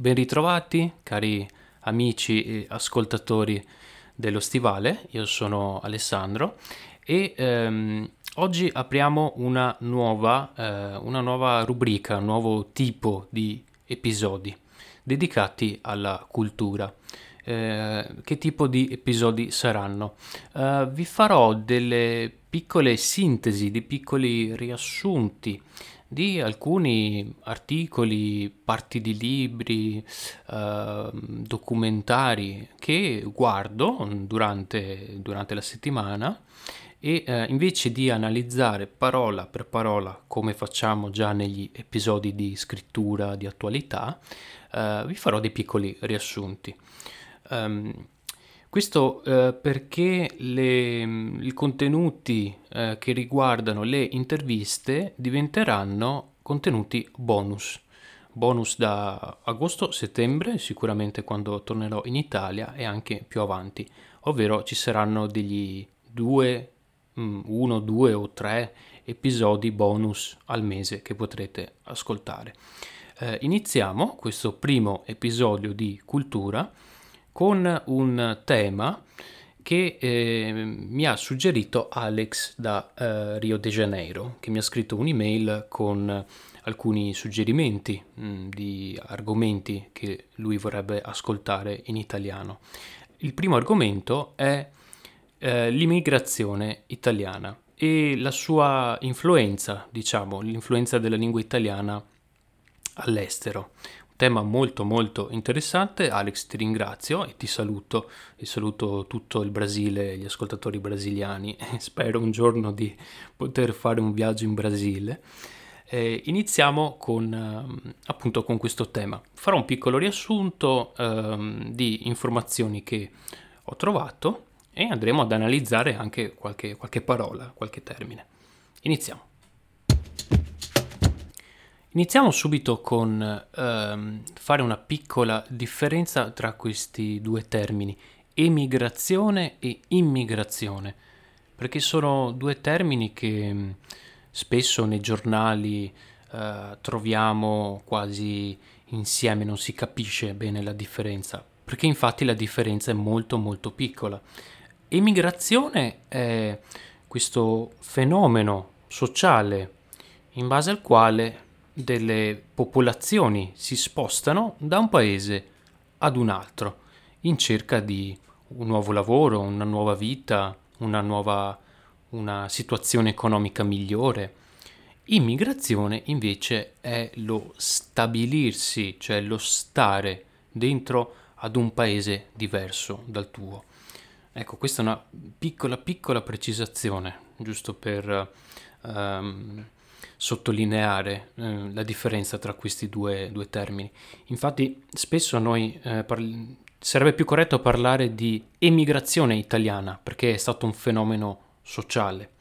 Ben ritrovati, cari amici e ascoltatori dello Stivale, io sono Alessandro e ehm, oggi apriamo una nuova, eh, una nuova rubrica, un nuovo tipo di episodi dedicati alla cultura. Eh, che tipo di episodi saranno? Uh, vi farò delle piccole sintesi, di piccoli riassunti di alcuni articoli, parti di libri, eh, documentari che guardo durante, durante la settimana e eh, invece di analizzare parola per parola come facciamo già negli episodi di scrittura di attualità, eh, vi farò dei piccoli riassunti. Um, questo eh, perché le, i contenuti eh, che riguardano le interviste diventeranno contenuti bonus. Bonus da agosto-settembre, sicuramente quando tornerò in Italia e anche più avanti, ovvero ci saranno degli due, mm, uno, due o tre episodi bonus al mese che potrete ascoltare. Eh, iniziamo questo primo episodio di cultura con un tema che eh, mi ha suggerito Alex da eh, Rio de Janeiro, che mi ha scritto un'email con alcuni suggerimenti mh, mm, di argomenti che lui vorrebbe ascoltare in italiano. Il primo argomento è eh, l'immigrazione italiana e la sua influenza, diciamo, l'influenza della lingua italiana all'estero tema molto molto interessante. Alex ti ringrazio e ti saluto e saluto tutto il Brasile gli ascoltatori brasiliani. Spero un giorno di poter fare un viaggio in Brasile. Eh, iniziamo con, eh, appunto con questo tema. Farò un piccolo riassunto eh, di informazioni che ho trovato e andremo ad analizzare anche qualche, qualche parola, qualche termine. Iniziamo. Iniziamo subito con ehm, fare una piccola differenza tra questi due termini, emigrazione e immigrazione, perché sono due termini che mm, spesso nei giornali eh, troviamo quasi insieme, non si capisce bene la differenza, perché infatti la differenza è molto molto piccola. Emigrazione è questo fenomeno sociale in base al quale delle popolazioni si spostano da un paese ad un altro in cerca di un nuovo lavoro, una nuova vita, una nuova una situazione economica migliore. Immigrazione invece è lo stabilirsi, cioè lo stare dentro ad un paese diverso dal tuo. Ecco, questa è una piccola piccola precisazione, giusto per um, sottolineare eh, la differenza tra questi due, due, termini. Infatti spesso noi eh, parli- sarebbe più corretto parlare di emigrazione italiana perché è stato un fenomeno sociale.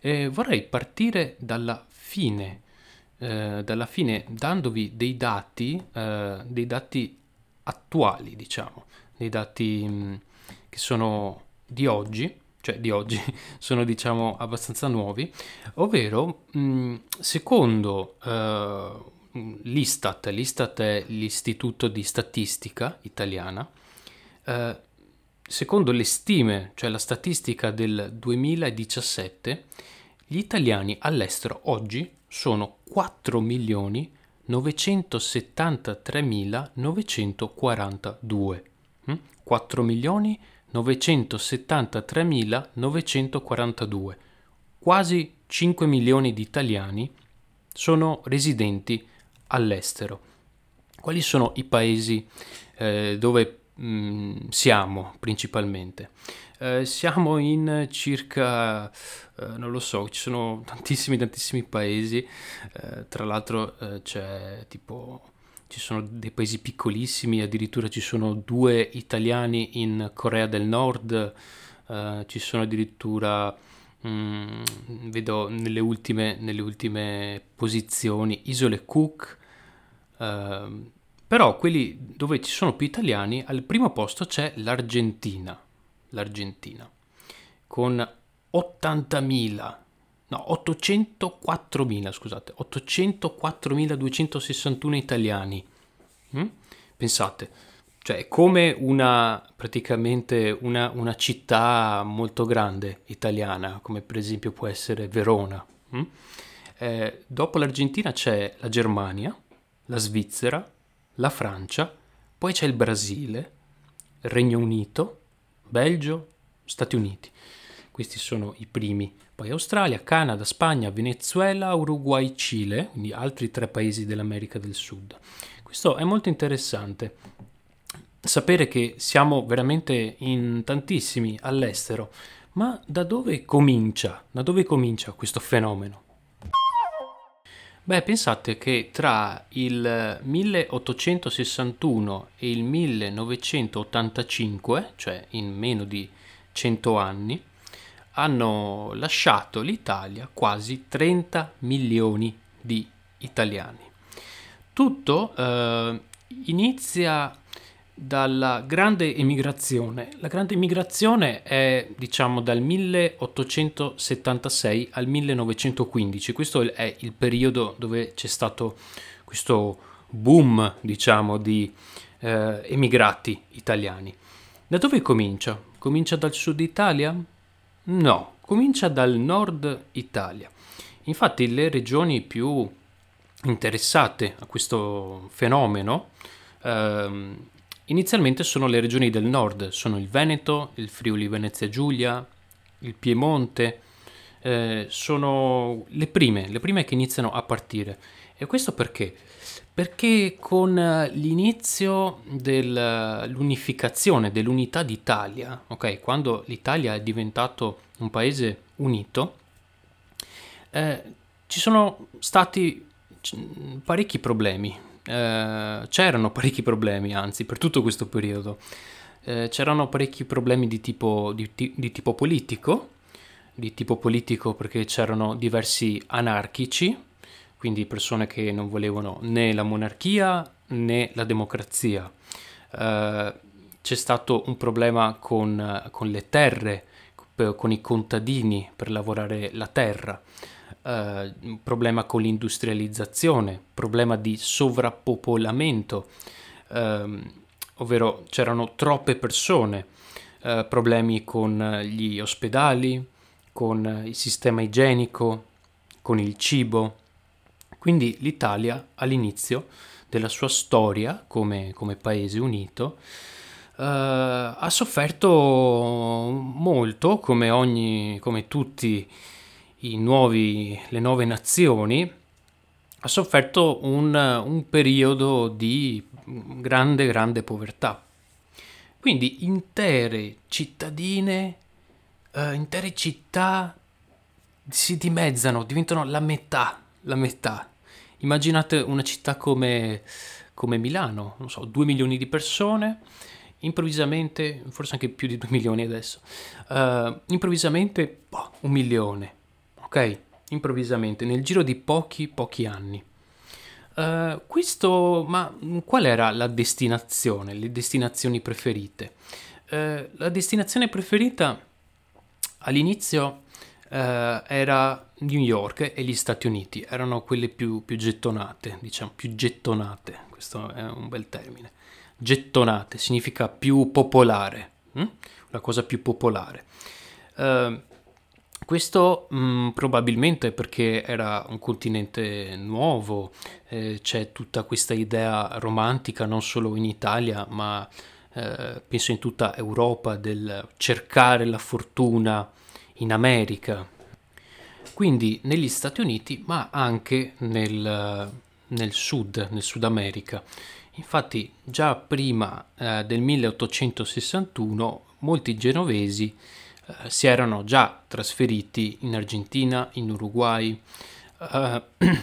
E vorrei partire dalla fine, eh, dalla fine dandovi dei dati, eh, dei dati attuali, diciamo, dei dati mh, mm, che sono di oggi cioè di oggi, sono diciamo abbastanza nuovi, ovvero secondo uh, l'Istat, l'Istat è l'Istituto di Statistica italiana, uh, secondo le stime, cioè la statistica del 2017, gli italiani all'estero oggi sono 4 milioni 973.942. 4 milioni 973.942. Quasi 5 milioni di italiani sono residenti all'estero. Quali sono i paesi eh, dove mh, mm, siamo principalmente? Eh, siamo in circa, eh, non lo so, ci sono tantissimi, tantissimi paesi, eh, tra l'altro eh, c'è tipo ci sono dei paesi piccolissimi, addirittura ci sono due italiani in Corea del Nord, uh, ci sono addirittura, um, vedo nelle ultime, nelle ultime, posizioni, isole Cook, uh, però quelli dove ci sono più italiani, al primo posto c'è l'Argentina, l'Argentina, con 80.000 no, 804.000, scusate, 804.261 italiani. Mm? Pensate, cioè come una praticamente una, una, città molto grande italiana, come per esempio può essere Verona. Hm? Eh, dopo l'Argentina c'è la Germania, la Svizzera, la Francia, poi c'è il Brasile, il Regno Unito, Belgio, Stati Uniti. Questi sono i primi. Poi Australia, Canada, Spagna, Venezuela, Uruguay, Cile, quindi altri tre paesi dell'America del Sud. Questo è molto interessante. Sapere che siamo veramente in tantissimi all'estero, ma da dove comincia? Da dove comincia questo fenomeno? Beh, pensate che tra il 1861 e il 1985, cioè in meno di 100 anni, hanno lasciato l'Italia quasi 30 milioni di italiani. Tutto eh, inizia dalla grande emigrazione. La grande emigrazione è diciamo dal 1876 al 1915. Questo è il periodo dove c'è stato questo boom, diciamo, di eh, emigrati italiani. Da dove comincia? Comincia dal sud Italia? No, comincia dal nord Italia. Infatti le regioni più interessate a questo fenomeno ehm, inizialmente sono le regioni del nord, sono il Veneto, il Friuli Venezia Giulia, il Piemonte, eh, sono le prime, le prime che iniziano a partire. E questo perché? Perché con l'inizio dell'unificazione, dell'unità d'Italia, ok, quando l'Italia è diventato un paese unito, eh, ci sono stati parecchi problemi, eh, c'erano parecchi problemi, anzi, per tutto questo periodo. Eh, c'erano parecchi problemi di tipo, di, di tipo politico, di tipo politico perché c'erano diversi anarchici, quindi persone che non volevano né la monarchia né la democrazia. Uh, c'è stato un problema con, con, le terre, con i contadini per lavorare la terra eh, problema con l'industrializzazione, problema di sovrappopolamento, ehm, ovvero c'erano troppe persone, eh, problemi con gli ospedali, con il sistema igienico, con il cibo. Quindi l'Italia all'inizio della sua storia come, come paese unito Uh, ha sofferto molto come, ogni, come tutti nuovi, le nuove nazioni, ha sofferto un, un periodo di grande, grande povertà. Quindi intere cittadine, uh, intere città si dimezzano, diventano la metà, la metà. Immaginate una città come, come Milano, non so, 2 milioni di persone, improvvisamente, forse anche più di 2 milioni adesso, uh, improvvisamente boh, un milione, ok? Improvvisamente, nel giro di pochi, pochi anni. Uh, questo, ma qual era la destinazione, le destinazioni preferite? Uh, la destinazione preferita all'inizio era New York e gli Stati Uniti, erano quelle più, più gettonate, diciamo, più gettonate, questo è un bel termine. Gettonate significa più popolare, hm? una cosa più popolare. Uh, questo mh, mm, probabilmente perché era un continente nuovo, eh, c'è tutta questa idea romantica non solo in Italia, ma eh, penso in tutta Europa del cercare la fortuna in America. Quindi negli Stati Uniti, ma anche nel, nel sud, nel Sud America. Infatti già prima eh, del 1861 molti genovesi eh, si erano già trasferiti in Argentina, in Uruguay, eh,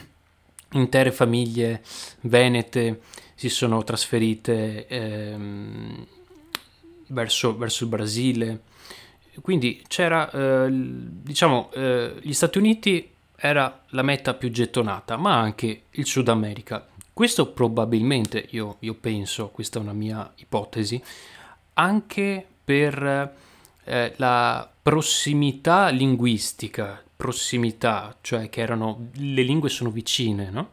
intere famiglie venete si sono trasferite ehm, verso, verso, il Brasile. Quindi c'era, eh, diciamo, eh, gli Stati Uniti era la meta più gettonata, ma anche il Sud America. Questo probabilmente, io, io penso, questa è una mia ipotesi, anche per eh, la prossimità linguistica, prossimità, cioè che erano, le lingue sono vicine, no?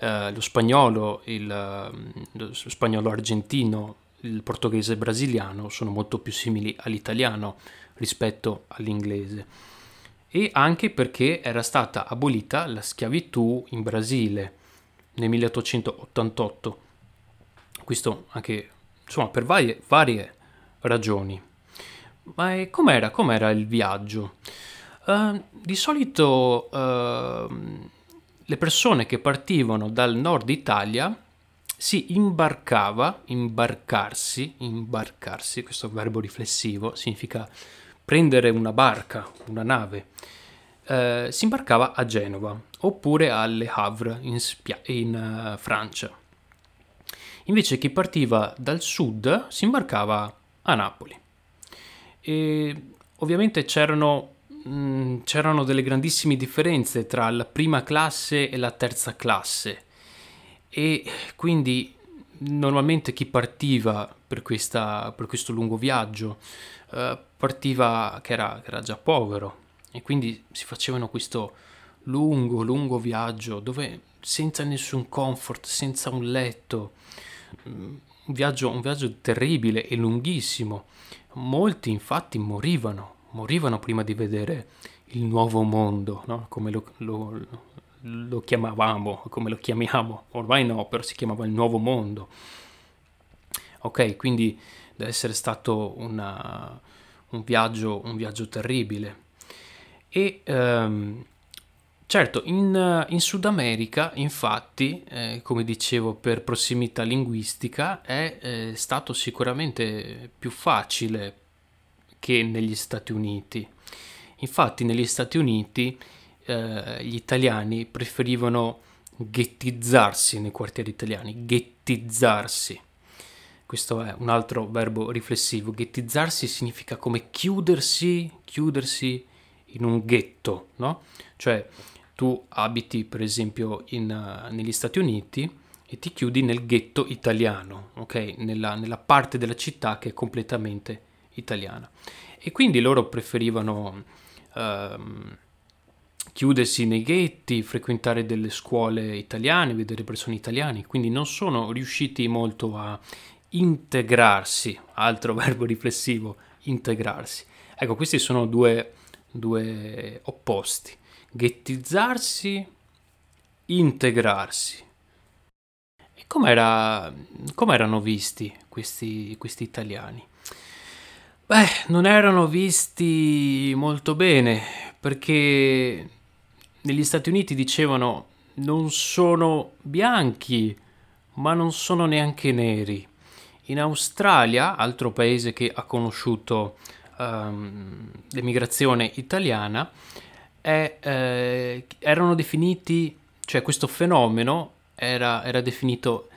Uh, lo spagnolo, il, lo spagnolo argentino, il portoghese brasiliano sono molto più simili all'italiano rispetto all'inglese. E anche perché era stata abolita la schiavitù in Brasile nel 1888. Questo anche, insomma, per varie, varie ragioni. Ma com'era, com'era il viaggio? Uh, di solito uh, le persone che partivano dal nord Italia si imbarcava, imbarcarsi, imbarcarsi, questo verbo riflessivo significa prendere una barca, una nave, uh, si imbarcava a Genova oppure a Le Havre in, Spia- in Francia. Invece chi partiva dal sud si imbarcava a Napoli. E ovviamente c'erano, mh, mm, c'erano delle grandissime differenze tra la prima classe e la terza classe e quindi normalmente chi partiva per, questa, per questo lungo viaggio uh, partiva che era, che era già povero e quindi si facevano questo lungo, lungo viaggio dove senza nessun comfort, senza un letto, mm, un viaggio, un viaggio terribile e lunghissimo. Molti infatti morivano, morivano prima di vedere il nuovo mondo, no? come lo, lo, lo, chiamavamo, come lo chiamiamo, ormai no, però si chiamava il nuovo mondo. Ok, quindi deve essere stato una, un, viaggio, un viaggio terribile. E um, Certo, in, in, Sud America, infatti, eh, come dicevo, per prossimità linguistica è eh, stato sicuramente più facile che negli Stati Uniti. Infatti, negli Stati Uniti eh, gli italiani preferivano ghettizzarsi nei quartieri italiani, ghettizzarsi. Questo è un altro verbo riflessivo. Ghettizzarsi significa come chiudersi, chiudersi in un ghetto, no? Cioè tu abiti per esempio in, uh, negli Stati Uniti e ti chiudi nel ghetto italiano, ok? Nella, nella, parte della città che è completamente italiana. E quindi loro preferivano uh, chiudersi nei ghetti, frequentare delle scuole italiane, vedere persone italiane, quindi non sono riusciti molto a integrarsi, altro verbo riflessivo, integrarsi. Ecco, questi sono due, due opposti ghettizzarsi, integrarsi. E com'era, com'erano visti questi, questi italiani? Beh, non erano visti molto bene perché negli Stati Uniti dicevano non sono bianchi, ma non sono neanche neri. In Australia, altro paese che ha conosciuto um, l'emigrazione italiana, è, eh, erano definiti, cioè questo fenomeno era, era definito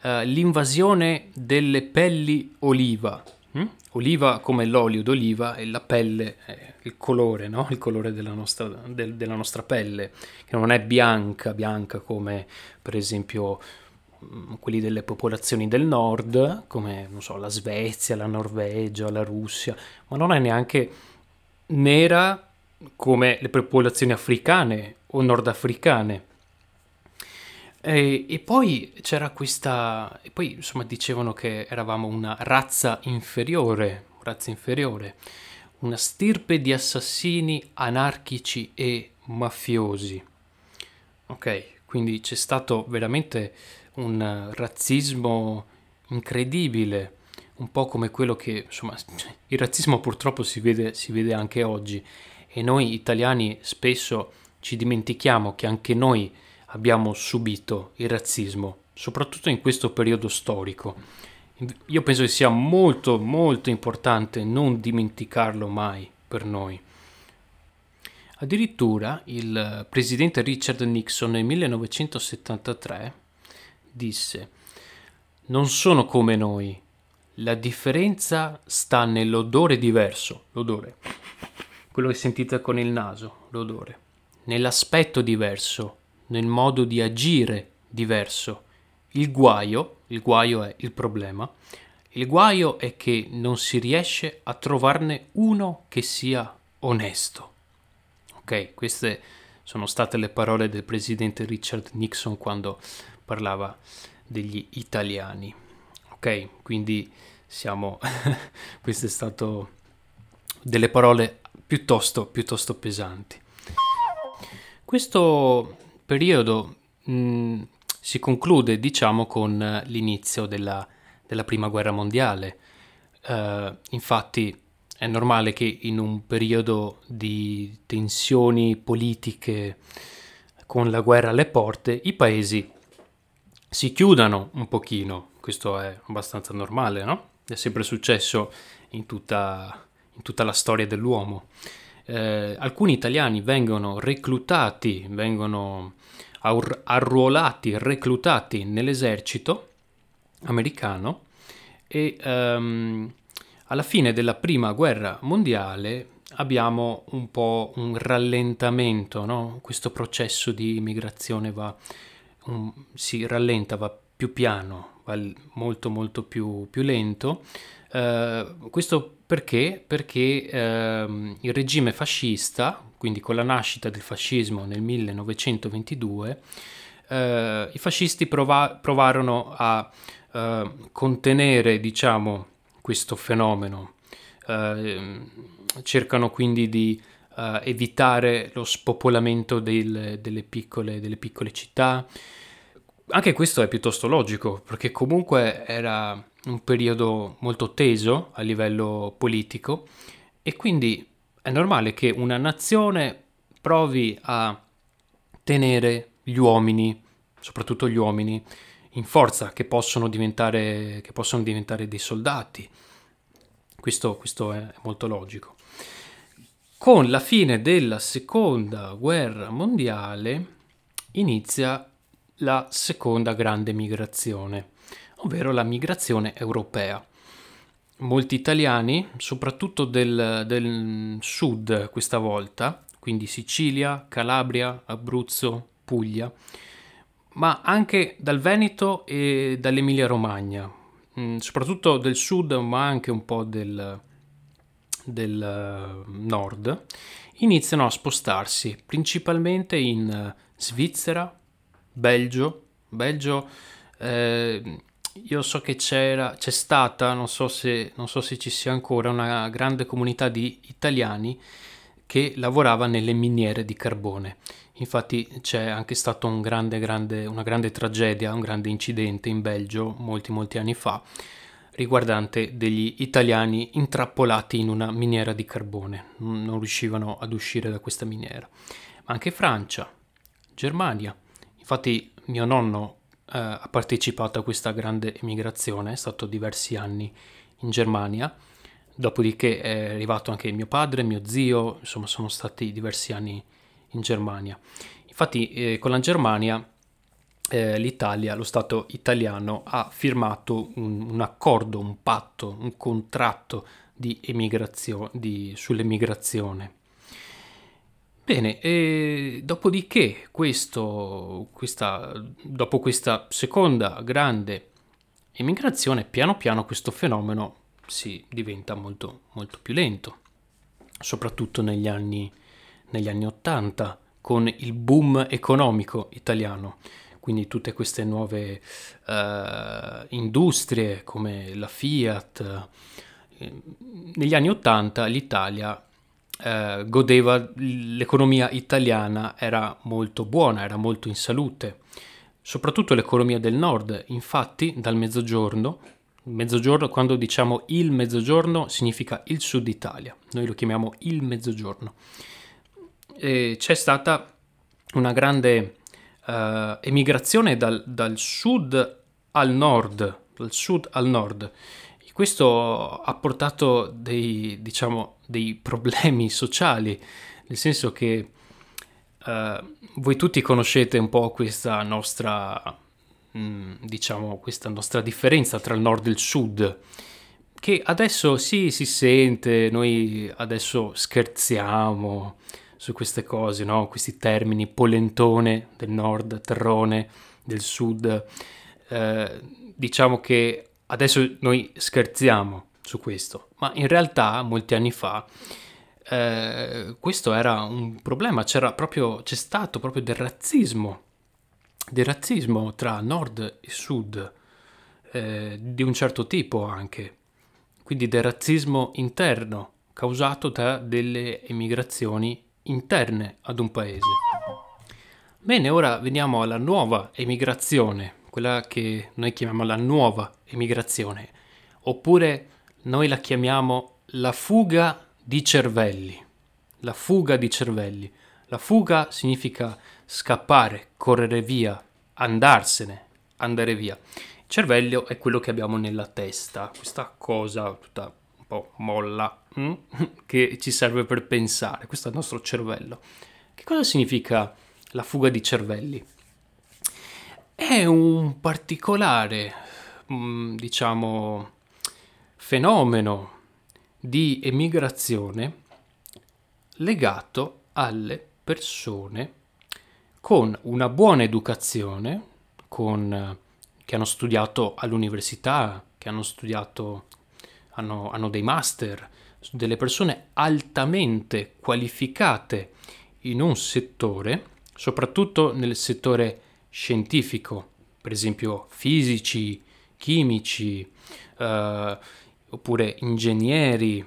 eh, l'invasione delle pelli oliva. Hm? Oliva come l'olio d'oliva e la pelle, eh, il colore, no? il colore della nostra, del, della nostra pelle, che non è bianca, bianca come per esempio mm, quelli delle popolazioni del nord, come so, la Svezia, la Norvegia, la Russia, ma non è neanche nera come le popolazioni africane o nordafricane. E, e, poi c'era questa. E poi insomma dicevano che eravamo una razza inferiore, razza inferiore, una stirpe di assassini anarchici e mafiosi. Ok, quindi c'è stato veramente un razzismo incredibile, un po' come quello che insomma il razzismo purtroppo si vede, si vede anche oggi e noi italiani spesso ci dimentichiamo che anche noi abbiamo subito il razzismo, soprattutto in questo periodo storico. Io penso che sia molto molto importante non dimenticarlo mai per noi. Addirittura il presidente Richard Nixon nel 1973 disse Non sono come noi, la differenza sta nell'odore diverso, l'odore quello che sentite con il naso, l'odore, nell'aspetto diverso, nel modo di agire diverso. Il guaio, il guaio è il problema, il guaio è che non si riesce a trovarne uno che sia onesto. Ok? Queste sono state le parole del presidente Richard Nixon quando parlava degli italiani. Ok, quindi siamo... queste è stato delle parole piuttosto, piuttosto pesanti. Questo periodo mh, mm, si conclude, diciamo, con l'inizio della, della prima guerra mondiale. Uh, infatti è normale che in un periodo di tensioni politiche con la guerra alle porte i paesi si chiudano un pochino, questo è abbastanza normale, no? È sempre successo in tutta, in tutta la storia dell'uomo. Eh, alcuni italiani vengono reclutati, vengono arruolati, reclutati nell'esercito americano e um, alla fine della prima guerra mondiale abbiamo un po' un rallentamento, no? questo processo di migrazione va, um, si rallenta, va più piano, va molto molto più, più lento. Uh, questo perché? Perché uh, il regime fascista, quindi con la nascita del fascismo nel 1922, uh, eh, i fascisti prova- provarono a contenere, diciamo, questo fenomeno. Cercano quindi di evitare lo spopolamento del, delle, piccole, delle piccole città. Anche questo è piuttosto logico, perché comunque era un periodo molto teso a livello politico e quindi è normale che una nazione provi a tenere gli uomini, soprattutto gli uomini, in forza, che possono diventare, che possono diventare dei soldati. Questo, questo è molto logico. Con la fine della seconda guerra mondiale inizia la seconda grande migrazione, ovvero la migrazione europea. Molti italiani, soprattutto del, del sud questa volta, quindi Sicilia, Calabria, Abruzzo, Puglia, ma anche dal Veneto e dall'Emilia Romagna, mm, soprattutto del sud ma anche un po' del, del eh, nord, iniziano a spostarsi principalmente in eh, Svizzera, Belgio, Belgio eh, io so che c'era, c'è stata, non so, se, non so se ci sia ancora, una grande comunità di italiani che lavorava nelle miniere di carbone Infatti c'è anche stata un grande, grande, una grande tragedia, un grande incidente in Belgio molti molti anni fa riguardante degli italiani intrappolati in una miniera di carbone, non riuscivano ad uscire da questa miniera. Ma anche Francia, Germania. Infatti mio nonno ha partecipato a questa grande emigrazione, è stato diversi anni in Germania, dopodiché è arrivato anche mio padre, mio zio, insomma sono stati diversi anni in Germania. Infatti eh, con la Germania eh, l'Italia, lo Stato italiano ha firmato un, un, accordo, un patto, un contratto di emigrazio- di, sull'emigrazione. Bene, e dopodiché questo, questa, dopo questa seconda grande emigrazione, piano piano questo fenomeno si diventa molto, molto più lento, soprattutto negli anni negli anni Ottanta con il boom economico italiano, quindi tutte queste nuove uh, industrie come la Fiat. Negli anni Ottanta l'Italia uh, godeva, l'economia italiana era molto buona, era molto in salute, soprattutto l'economia del nord, infatti dal mezzogiorno mezzogiorno, quando diciamo il mezzogiorno, significa il sud Italia. Noi lo chiamiamo il mezzogiorno eh, c'è stata una grande uh, emigrazione dal, dal, sud al nord, dal sud al nord. Questo ha portato dei, diciamo, dei problemi sociali, nel senso che uh, voi tutti conoscete un po' questa nostra, mh, mm, diciamo, questa nostra differenza tra il nord e il sud che adesso sì si sente, noi adesso scherziamo, su queste cose, no? questi termini polentone del nord, terrone del sud. Eh, diciamo che adesso noi scherziamo su questo, ma in realtà molti anni fa eh, questo era un problema, c'era proprio, c'è stato proprio del razzismo, del razzismo tra nord e sud, eh, di un certo tipo anche, quindi del razzismo interno causato da delle emigrazioni interne ad un paese. Bene, ora veniamo alla nuova emigrazione, quella che noi chiamiamo la nuova emigrazione, oppure noi la chiamiamo la fuga di cervelli. La fuga di cervelli. La fuga significa scappare, correre via, andarsene, andare via. Il cervello è quello che abbiamo nella testa, questa cosa tutta un po' molla hm? che ci serve per pensare. Questo è il nostro cervello. Che cosa significa la fuga di cervelli? È un particolare, mm, diciamo, fenomeno di emigrazione legato alle persone con una buona educazione, con, che hanno studiato all'università, che hanno studiato, hanno, hanno dei master, delle persone altamente qualificate in un settore, soprattutto nel settore scientifico, per esempio fisici, chimici, eh, oppure ingegneri,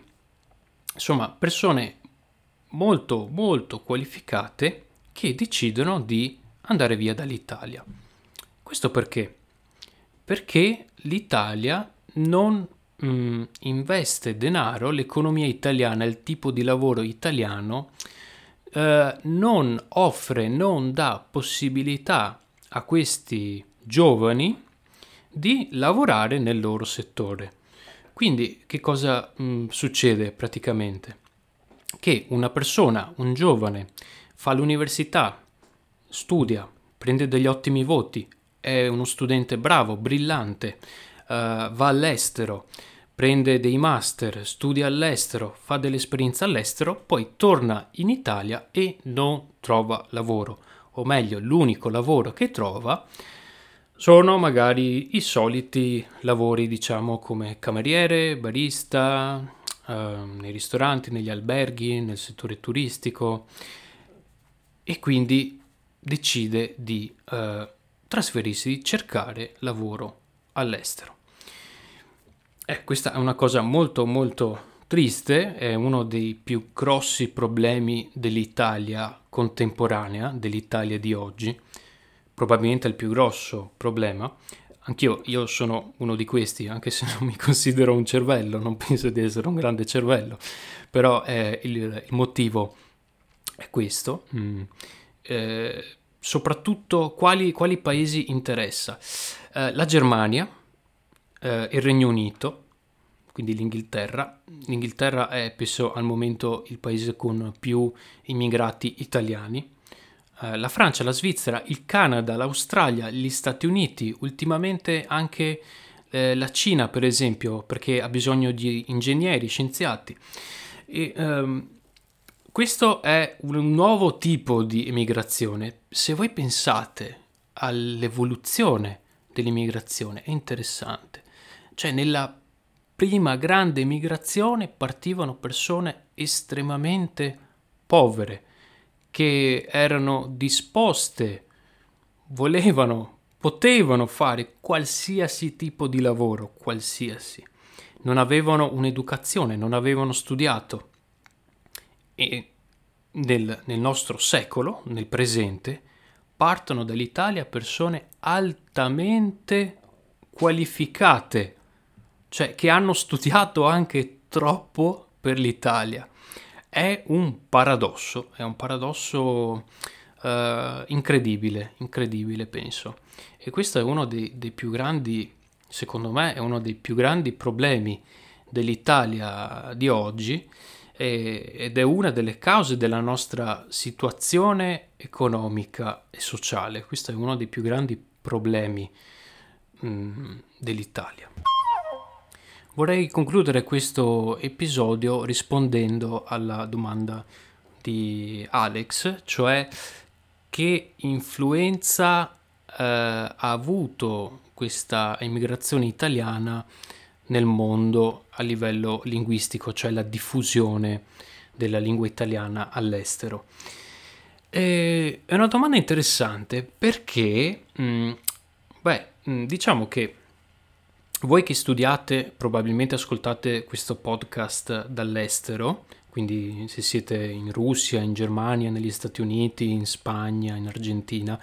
insomma persone molto molto qualificate che decidono di andare via dall'Italia. Questo perché? Perché l'Italia non mh, mm, investe denaro, l'economia italiana, il tipo di lavoro italiano eh, non offre, non dà possibilità a questi giovani di lavorare nel loro settore. Quindi che cosa mh, mm, succede praticamente? Che una persona, un giovane, fa l'università, studia, prende degli ottimi voti, è uno studente bravo, brillante, uh, va all'estero, prende dei master, studia all'estero, fa delle esperienze all'estero, poi torna in Italia e non trova lavoro, o meglio, l'unico lavoro che trova sono magari i soliti lavori, diciamo, come cameriere, barista, eh, nei ristoranti, negli alberghi, nel settore turistico e quindi decide di eh, trasferirsi, cercare lavoro all'estero. Eh, questa è una cosa molto molto triste, è uno dei più grossi problemi dell'Italia contemporanea, dell'Italia di oggi probabilmente il più grosso problema. Anch'io io sono uno di questi, anche se non mi considero un cervello, non penso di essere un grande cervello, però eh, il, il, motivo è questo. Mm. Eh, soprattutto quali, quali, paesi interessa? Eh, la Germania, eh, il Regno Unito, quindi l'Inghilterra. L'Inghilterra è penso al momento il paese con più immigrati italiani eh, la Francia, la Svizzera, il Canada, l'Australia, gli Stati Uniti, ultimamente anche eh, la Cina per esempio perché ha bisogno di ingegneri, scienziati. E, um, questo è un nuovo tipo di emigrazione. Se voi pensate all'evoluzione dell'immigrazione è interessante. Cioè nella prima grande emigrazione partivano persone estremamente povere, che erano disposte, volevano, potevano fare qualsiasi tipo di lavoro, qualsiasi. Non avevano un'educazione, non avevano studiato. E nel, nel nostro secolo, nel presente, partono dall'Italia persone altamente qualificate, cioè che hanno studiato anche troppo per l'Italia è un paradosso, è un paradosso uh, incredibile, incredibile penso. E questo è uno dei, dei, più grandi, secondo me, è uno dei più grandi problemi dell'Italia di oggi e, ed è una delle cause della nostra situazione economica e sociale. Questo è uno dei più grandi problemi mh, mm, dell'Italia. Vorrei concludere questo episodio rispondendo alla domanda di Alex, cioè che influenza eh, ha avuto questa immigrazione italiana nel mondo a livello linguistico, cioè la diffusione della lingua italiana all'estero. E è una domanda interessante perché, mh, mm, beh, mm, diciamo che voi che studiate, probabilmente ascoltate questo podcast dall'estero, quindi se siete in Russia, in Germania, negli Stati Uniti, in Spagna, in Argentina,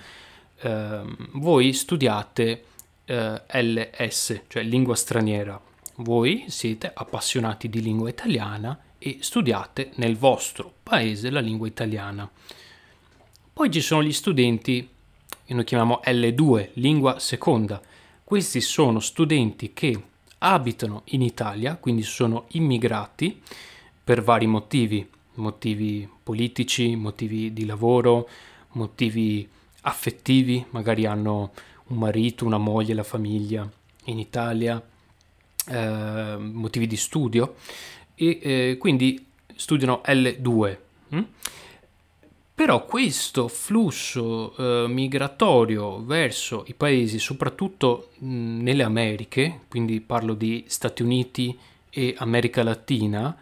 eh, voi studiate eh, LS, cioè lingua straniera. Voi siete appassionati di lingua italiana e studiate nel vostro paese la lingua italiana. Poi ci sono gli studenti che noi chiamiamo L2, lingua seconda, questi sono studenti che abitano in Italia, quindi sono immigrati per vari motivi, motivi politici, motivi di lavoro, motivi affettivi, magari hanno un marito, una moglie, la famiglia in Italia, eh, motivi di studio e eh, quindi studiano L2. Hm? Però questo flusso eh, migratorio verso i paesi, soprattutto mh, nelle Americhe, quindi parlo di Stati Uniti e America Latina,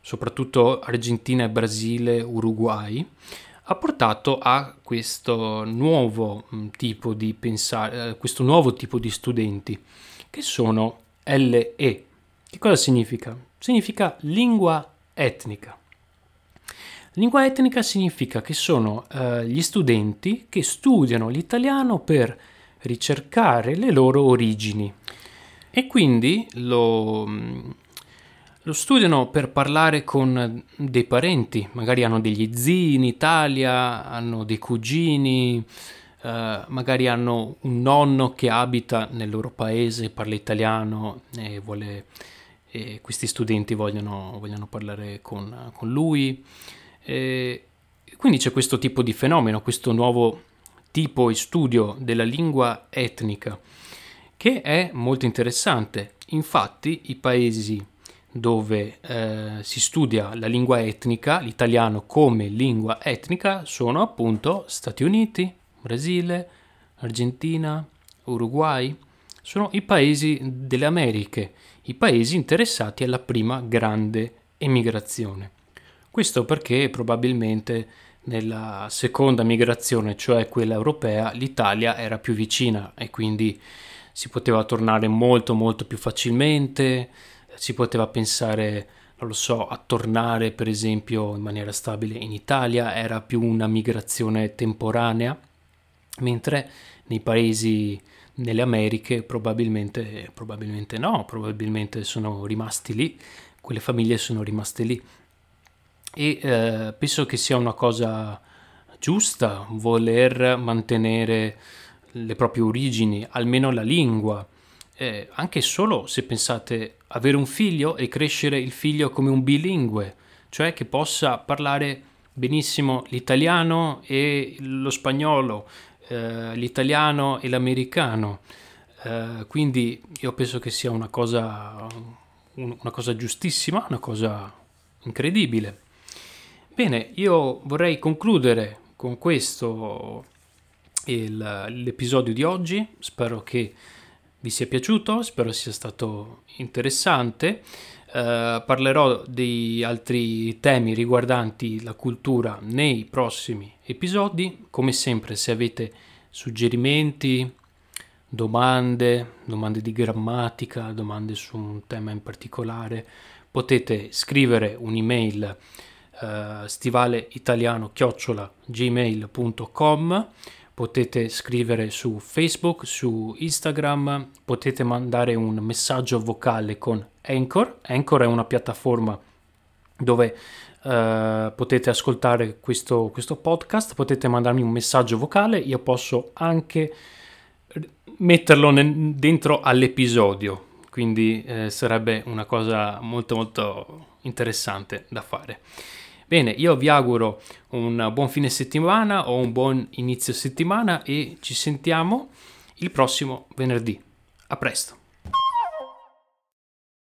soprattutto Argentina, Brasile, Uruguay, ha portato a questo nuovo tipo di pensare, eh, questo nuovo tipo di studenti che sono LE. Che cosa significa? Significa lingua etnica. Lingua etnica significa che sono eh, gli studenti che studiano l'italiano per ricercare le loro origini e quindi lo, lo studiano per parlare con dei parenti, magari hanno degli zii in Italia, hanno dei cugini, eh, magari hanno un nonno che abita nel loro paese, parla italiano e, vuole, e questi studenti vogliono, vogliono parlare con, con lui. E quindi c'è questo tipo di fenomeno, questo nuovo tipo di studio della lingua etnica che è molto interessante. Infatti i paesi dove eh, si studia la lingua etnica, l'italiano come lingua etnica, sono appunto Stati Uniti, Brasile, Argentina, Uruguay, sono i paesi delle Americhe, i paesi interessati alla prima grande emigrazione. Questo perché probabilmente nella seconda migrazione, cioè quella europea, l'Italia era più vicina e quindi si poteva tornare molto molto più facilmente, si poteva pensare, non lo so, a tornare per esempio in maniera stabile in Italia, era più una migrazione temporanea, mentre nei paesi nelle Americhe probabilmente, probabilmente no, probabilmente sono rimasti lì, quelle famiglie sono rimaste lì e eh, penso che sia una cosa giusta voler mantenere le proprie origini, almeno la lingua, eh, anche solo se pensate avere un figlio e crescere il figlio come un bilingue, cioè che possa parlare benissimo l'italiano e lo spagnolo, eh, l'italiano e l'americano. Eh, quindi io penso che sia una cosa, una cosa giustissima, una cosa incredibile. Bene, io vorrei concludere con questo il, l'episodio di oggi. Spero che vi sia piaciuto, spero sia stato interessante. Uh, parlerò di altri temi riguardanti la cultura nei prossimi episodi. Come sempre, se avete suggerimenti, domande, domande di grammatica, domande su un tema in particolare, potete scrivere un'email uh, stivale italiano chiocciola gmail.com potete scrivere su Facebook, su Instagram, potete mandare un messaggio vocale con Anchor. Anchor è una piattaforma dove uh, potete ascoltare questo, questo, podcast, potete mandarmi un messaggio vocale, io posso anche metterlo ne- dentro all'episodio, quindi eh, sarebbe una cosa molto molto interessante da fare. Bene, io vi auguro un buon fine settimana o un buon inizio settimana e ci sentiamo il prossimo venerdì. A presto.